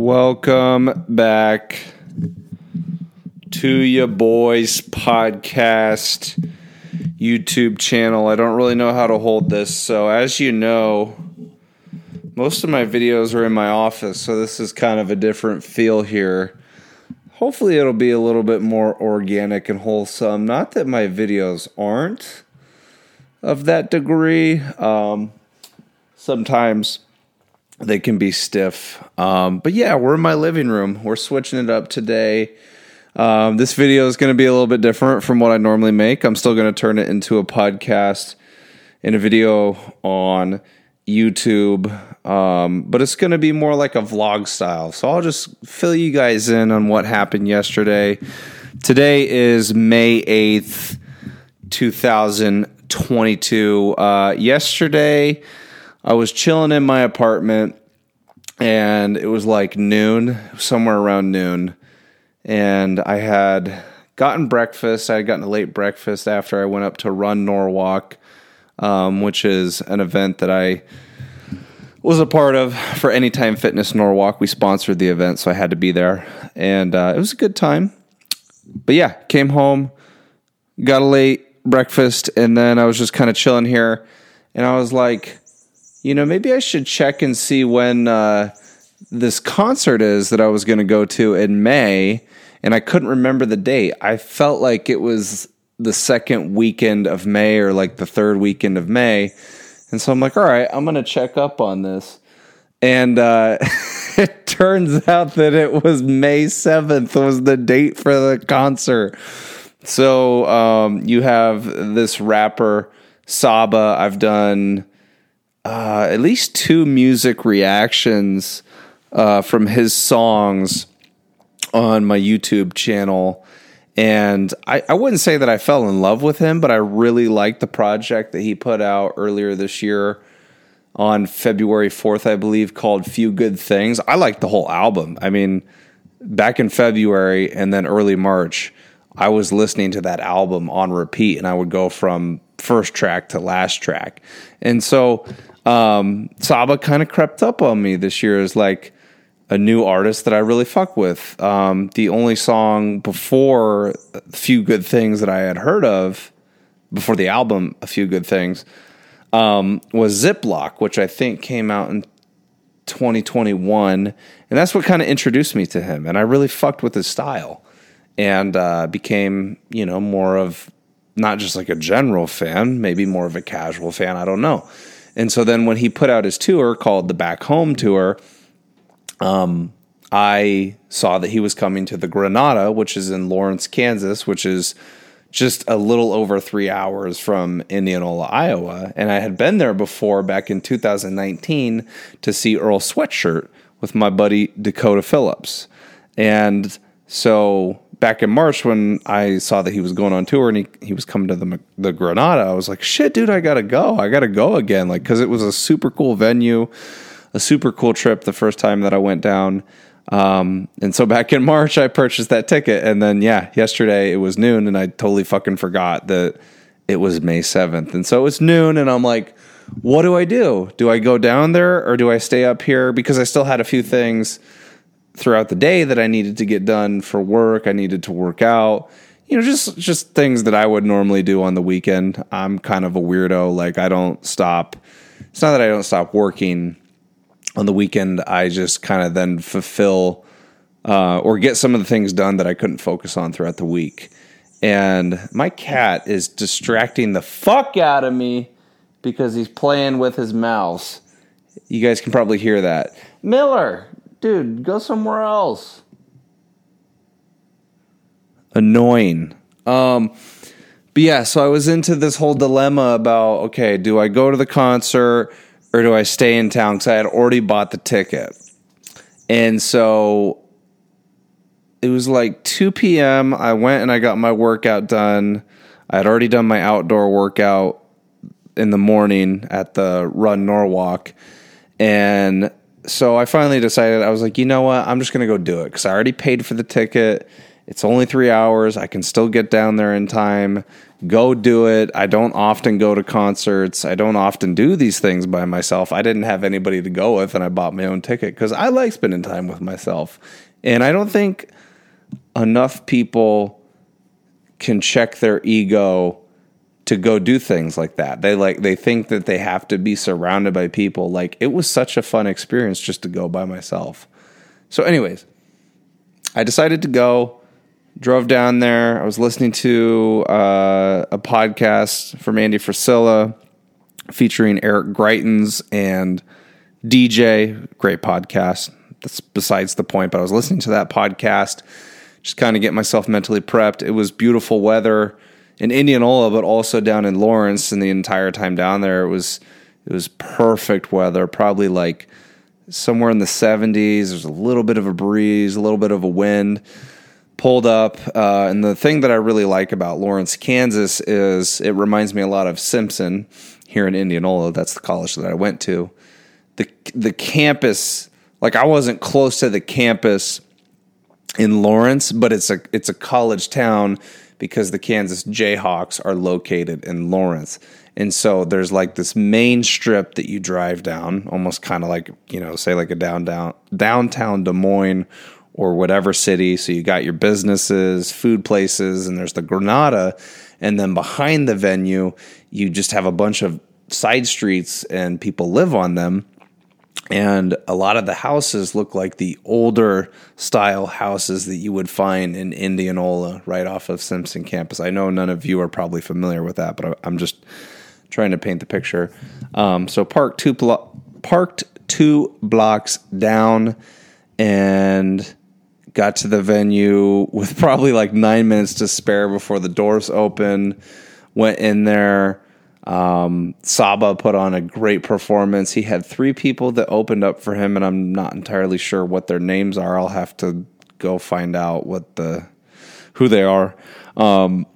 Welcome back to your boys podcast YouTube channel. I don't really know how to hold this, so as you know, most of my videos are in my office, so this is kind of a different feel here. Hopefully, it'll be a little bit more organic and wholesome. Not that my videos aren't of that degree. Um, sometimes they can be stiff. Um, but yeah, we're in my living room. We're switching it up today. Um, this video is going to be a little bit different from what I normally make. I'm still going to turn it into a podcast and a video on YouTube, um, but it's going to be more like a vlog style. So I'll just fill you guys in on what happened yesterday. Today is May 8th, 2022. Uh, yesterday, I was chilling in my apartment and it was like noon, somewhere around noon. And I had gotten breakfast. I had gotten a late breakfast after I went up to run Norwalk, um, which is an event that I was a part of for Anytime Fitness Norwalk. We sponsored the event, so I had to be there. And uh, it was a good time. But yeah, came home, got a late breakfast, and then I was just kind of chilling here. And I was like, you know, maybe I should check and see when uh, this concert is that I was going to go to in May, and I couldn't remember the date. I felt like it was the second weekend of May or like the third weekend of May. And so I'm like, all right, I'm going to check up on this. And uh, it turns out that it was May 7th was the date for the concert. So um, you have this rapper, Saba. I've done uh, at least two music reactions uh, from his songs on my YouTube channel. And I, I wouldn't say that I fell in love with him, but I really liked the project that he put out earlier this year on February 4th, I believe, called Few Good Things. I liked the whole album. I mean, back in February and then early March, I was listening to that album on repeat and I would go from first track to last track. And so um, Saba kind of crept up on me this year as like a new artist that I really fuck with. Um, the only song before a few good things that I had heard of before the album, a few good things, um, was Ziploc, which I think came out in 2021, and that's what kind of introduced me to him. And I really fucked with his style, and uh, became you know more of not just like a general fan, maybe more of a casual fan. I don't know. And so then when he put out his tour called the Back Home Tour, um, I saw that he was coming to the Granada, which is in Lawrence, Kansas, which is just a little over three hours from Indianola, Iowa. And I had been there before back in 2019 to see Earl Sweatshirt with my buddy Dakota Phillips. And so back in March when I saw that he was going on tour and he, he was coming to the the Granada, I was like, shit, dude, I gotta go. I gotta go again. Like, cause it was a super cool venue, a super cool trip the first time that I went down. Um, and so back in March, I purchased that ticket. And then, yeah, yesterday it was noon and I totally fucking forgot that it was May 7th. And so it's noon and I'm like, what do I do? Do I go down there or do I stay up here? Because I still had a few things throughout the day that I needed to get done for work. I needed to work out. You know, just just things that I would normally do on the weekend. I'm kind of a weirdo. Like I don't stop. It's not that I don't stop working on the weekend. I just kind of then fulfill uh, or get some of the things done that I couldn't focus on throughout the week. And my cat is distracting the fuck out of me because he's playing with his mouse. You guys can probably hear that. Miller, dude, go somewhere else. Annoying. Um, but yeah, so I was into this whole dilemma about okay, do I go to the concert or do I stay in town? Because I had already bought the ticket. And so it was like 2 p.m. I went and I got my workout done. I had already done my outdoor workout in the morning at the Run Norwalk. And so I finally decided I was like, you know what? I'm just going to go do it because I already paid for the ticket It's only three hours. I can still get down there in time. Go do it. I don't often go to concerts. I don't often do these things by myself. I didn't have anybody to go with, and I bought my own ticket because I like spending time with myself. And I don't think enough people can check their ego to go do things like that. They like they think that they have to be surrounded by people. Like it was such a fun experience just to go by myself. So anyways, I decided to go, drove down there. I was listening to uh, a podcast from Andy Frisella featuring Eric Greitens and DJ, great podcast. That's besides the point, but I was listening to that podcast, just kind of get myself mentally prepped. It was beautiful weather in Indianola, but also down in Lawrence. And the entire time down there, it was it was perfect weather. Probably like somewhere in the 70s. There's a little bit of a breeze, a little bit of a wind. Pulled up, uh, and the thing that I really like about Lawrence, Kansas, is it reminds me a lot of Simpson here in Indianola. That's the college that I went to. the The campus, like I wasn't close to the campus in Lawrence, but it's a it's a college town because the Kansas Jayhawks are located in Lawrence. And so there's like this main strip that you drive down, almost kind of like, you know, say like a down, down, downtown Des Moines or whatever city. So you got your businesses, food places, and there's the Granada. And then behind the venue, you just have a bunch of side streets and people live on them and a lot of the houses look like the older style houses that you would find in Indianola right off of Simpson campus. I know none of you are probably familiar with that, but I'm just trying to paint the picture. Um, so parked two blo- parked two blocks down and got to the venue with probably like nine minutes to spare before the doors open. Went in there um, Saba put on a great performance. He had three people that opened up for him, and I'm not entirely sure what their names are. I'll have to go find out what the who they are. Um,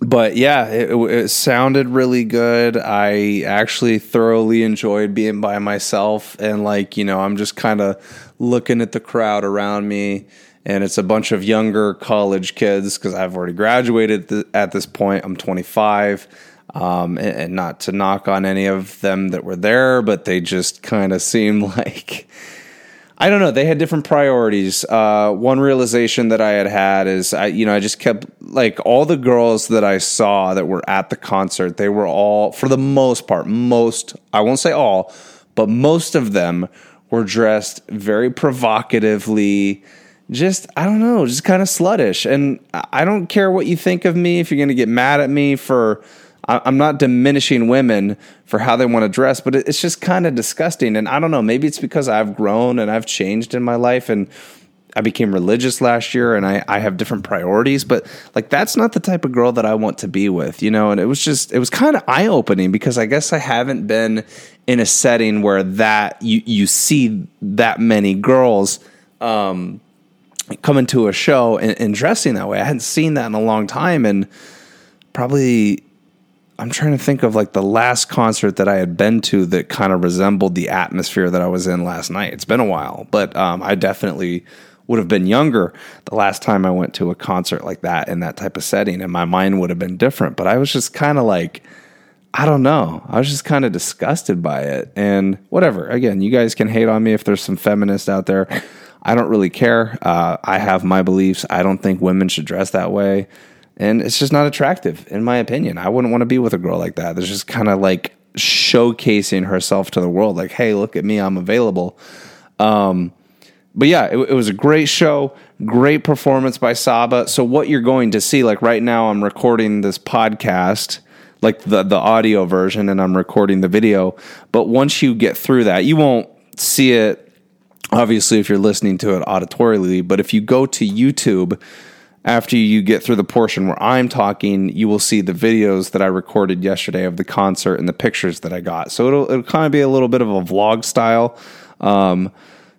but yeah, it, it, sounded really good. I actually thoroughly enjoyed being by myself, and like you know, I'm just kind of looking at the crowd around me, and it's a bunch of younger college kids because I've already graduated th- at this point. I'm 25 um, and, and, not to knock on any of them that were there, but they just kind of seemed like I don't know. They had different priorities. Uh, one realization that I had had is I, you know, I just kept like all the girls that I saw that were at the concert. They were all, for the most part, most I won't say all, but most of them were dressed very provocatively just I don't know, just kind of sluttish. And I don't care what you think of me if you're going to get mad at me for I'm not diminishing women for how they want to dress, but it's just kind of disgusting. And I don't know, maybe it's because I've grown and I've changed in my life and I became religious last year and I, I have different priorities, but like that's not the type of girl that I want to be with, you know? And it was just, it was kind of eye opening because I guess I haven't been in a setting where that you, you see that many girls, um, coming to a show and, and dressing that way. I hadn't seen that in a long time. And probably I'm trying to think of like the last concert that I had been to that kind of resembled the atmosphere that I was in last night. It's been a while, but um, I definitely would have been younger the last time I went to a concert like that in that type of setting, and my mind would have been different. But I was just kind of like, I don't know. I was just kind of disgusted by it. And whatever. Again, you guys can hate on me if there's some feminists out there. I don't really care. Uh, I have my beliefs. I don't think women should dress that way and it's just not attractive in my opinion. I wouldn't want to be with a girl like that. That's just kind of like showcasing herself to the world, like, "Hey, look at me, I'm available." Um, but yeah, it, it, was a great show, great performance by Saba. So what you're going to see, like right now, I'm recording this podcast, like the the audio version, and I'm recording the video. But once you get through that, you won't see it. Obviously, if you're listening to it auditorily, but if you go to YouTube after you get through the portion where I'm talking, you will see the videos that I recorded yesterday of the concert and the pictures that I got. So it'll, it'll kind of be a little bit of a vlog style, um,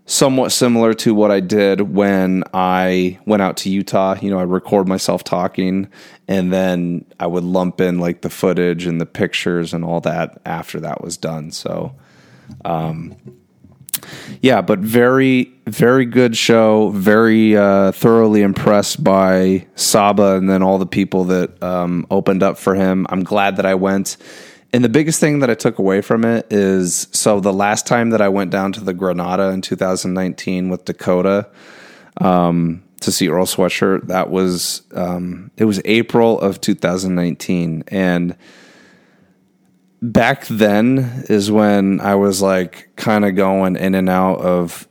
somewhat similar to what I did when I went out to Utah. You know, I record myself talking and then I would lump in like the footage and the pictures and all that after that was done. So, um, yeah, but very, very good show. Very uh, thoroughly impressed by Saba and then all the people that um, opened up for him. I'm glad that I went. And the biggest thing that I took away from it is so the last time that I went down to the Granada in 2019 with Dakota um, to see Earl Sweatshirt, that was um, it was April of 2019, and back then is when I was like kind of going in and out of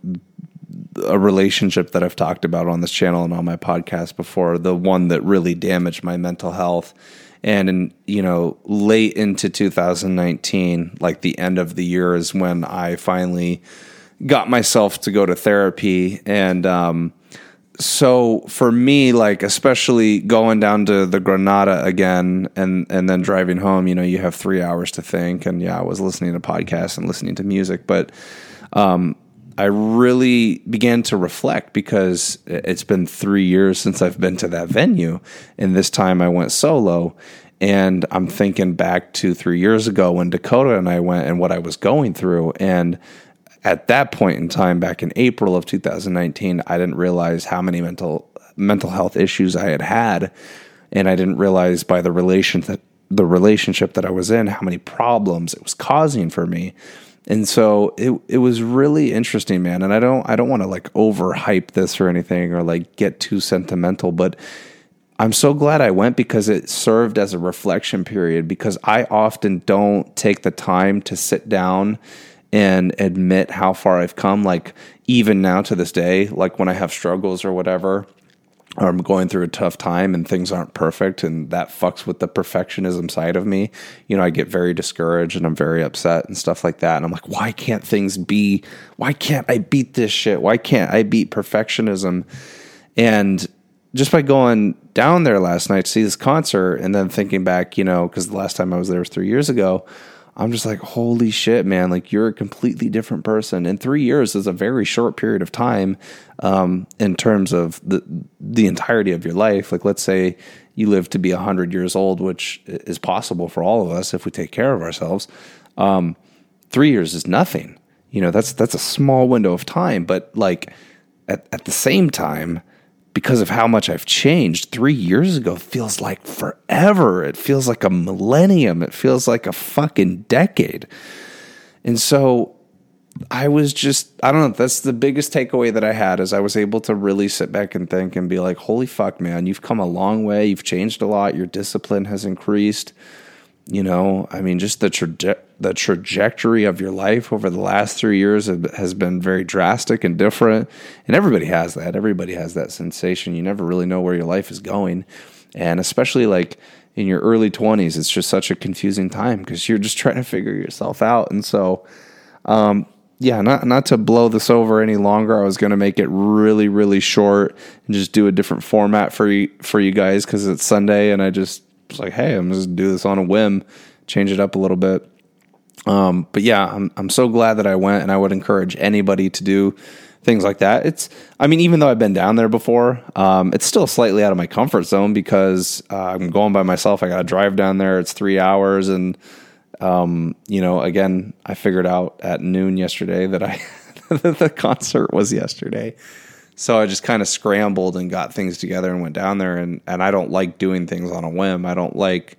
a relationship that I've talked about on this channel and on my podcast before, the one that really damaged my mental health. And in, you know, late into 2019, like the end of the year is when I finally got myself to go to therapy and um so for me, like especially going down to the Granada again and and then driving home, you know, you have three hours to think. And yeah, I was listening to podcasts and listening to music, but um, I really began to reflect because it's been three years since I've been to that venue, and this time I went solo. And I'm thinking back to three years ago when Dakota and I went and what I was going through, and at that point in time, back in April of 2019, I didn't realize how many mental mental health issues I had had, and I didn't realize by the relation that the relationship that I was in how many problems it was causing for me. And so it it was really interesting, man. And I don't I don't want to like overhype this or anything or like get too sentimental, but I'm so glad I went because it served as a reflection period because I often don't take the time to sit down and admit how far I've come. Like even now to this day, like when I have struggles or whatever, or I'm going through a tough time and things aren't perfect and that fucks with the perfectionism side of me. You know, I get very discouraged and I'm very upset and stuff like that. And I'm like, why can't things be, why can't I beat this shit? Why can't I beat perfectionism? And just by going down there last night to see this concert and then thinking back, you know, because the last time I was there was three years ago, I'm just like, holy shit, man! Like you're a completely different person. And three years is a very short period of time um, in terms of the the entirety of your life. Like, let's say you live to be hundred years old, which is possible for all of us if we take care of ourselves. Um, three years is nothing. You know, that's that's a small window of time. But like at at the same time, because of how much I've changed. Three years ago feels like forever. It feels like a millennium. It feels like a fucking decade. And so I was just, I don't know, that's the biggest takeaway that I had is I was able to really sit back and think and be like, holy fuck, man, you've come a long way. You've changed a lot. Your discipline has increased. You know, I mean, just the traje- the trajectory of your life over the last three years has been very drastic and different. And everybody has that. Everybody has that sensation. You never really know where your life is going. And especially like in your early 20s, it's just such a confusing time because you're just trying to figure yourself out. And so, um, yeah, not not to blow this over any longer. I was going to make it really, really short and just do a different format for you for you guys because it's Sunday, and I just was like, hey, I'm just do this on a whim, change it up a little bit. Um, but yeah, I'm I'm so glad that I went, and I would encourage anybody to do things like that. It's, I mean, even though I've been down there before, um, it's still slightly out of my comfort zone because uh, I'm going by myself. I got to drive down there. It's three hours, and um, you know, again, I figured out at noon yesterday that I that the concert was yesterday. So I just kind of scrambled and got things together and went down there. And, and I don't like doing things on a whim. I don't like,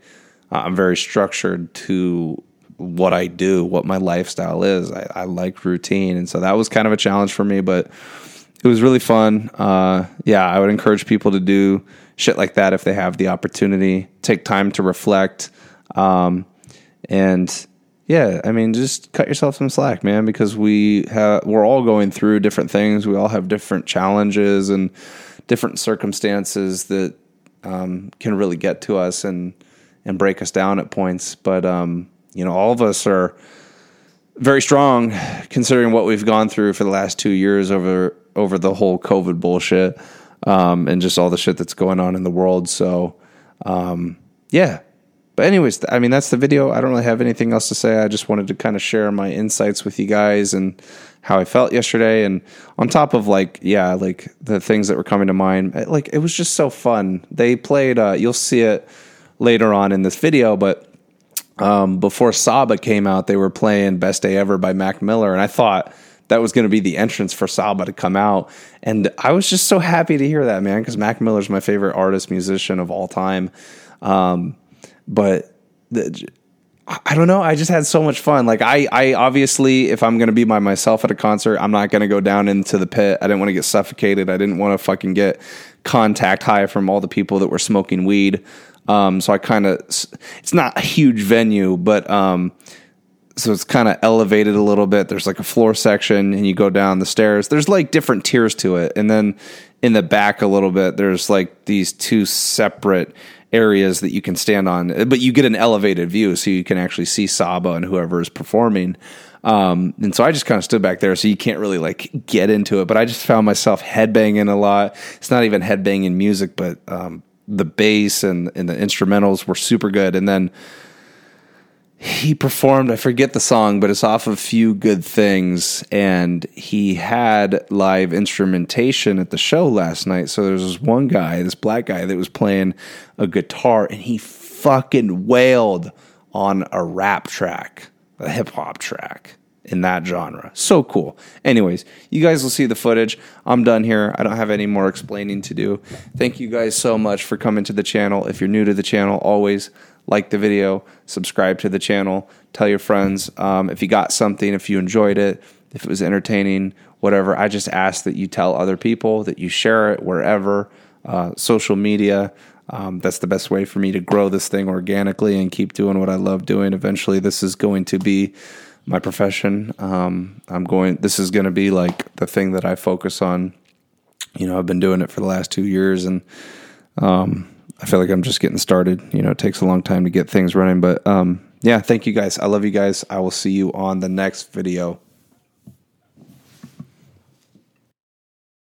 uh, I'm very structured to what I do, what my lifestyle is. I, I, like routine, and so that was kind of a challenge for me, but it was really fun. Uh, yeah, I would encourage people to do shit like that if they have the opportunity. Take time to reflect, um, and yeah, I mean, just cut yourself some slack, man, because we have we're all going through different things. We all have different challenges and different circumstances that um, can really get to us and and break us down at points, but um, you know, all of us are very strong considering what we've gone through for the last two years over over the whole COVID bullshit um, and just all the shit that's going on in the world. So, um, yeah. But anyways, I mean that's the video. I don't really have anything else to say. I just wanted to kind of share my insights with you guys and how I felt yesterday. And on top of like, yeah, like the things that were coming to mind, like it was just so fun. They played. Uh, you'll see it later on in this video, but um, before Saba came out, they were playing "Best Day Ever" by Mac Miller, and I thought that was going to be the entrance for Saba to come out. And I was just so happy to hear that, man, because Mac Miller's my favorite artist, musician of all time. Um, but the, I don't know. I just had so much fun. Like I, I obviously, if I'm gonna be by myself at a concert, I'm not gonna go down into the pit. I didn't want to get suffocated. I didn't want to fucking get contact high from all the people that were smoking weed. Um, so I kind of, it's not a huge venue, but um, so it's kind of elevated a little bit. There's like a floor section, and you go down the stairs. There's like different tiers to it, and then in the back a little bit, there's like these two separate areas that you can stand on, but you get an elevated view so you can actually see Saba and whoever is performing. Um, and so I just kind of stood back there, so you can't really like get into it. But I just found myself headbanging a lot. It's not even headbanging music, but um, the bass and, and the instrumentals were super good. And then he performed, I forget the song, but it's off of Few Good Things. And he had live instrumentation at the show last night. So there's this one guy, this black guy, that was playing a guitar and he fucking wailed on a rap track, a hip hop track in that genre. So cool. Anyways, you guys will see the footage. I'm done here. I don't have any more explaining to do. Thank you guys so much for coming to the channel. If you're new to the channel, always like the video, subscribe to the channel, tell your friends um, if you got something, if you enjoyed it, if it was entertaining, whatever. I just ask that you tell other people, that you share it wherever, uh, social media. Um, that's the best way for me to grow this thing organically and keep doing what I love doing. Eventually, this is going to be my profession. Um, I'm going. This is going to be like the thing that I focus on. You know, I've been doing it for the last two years, and um, I feel like I'm just getting started. You know, it takes a long time to get things running, but um, yeah, thank you guys. I love you guys. I will see you on the next video.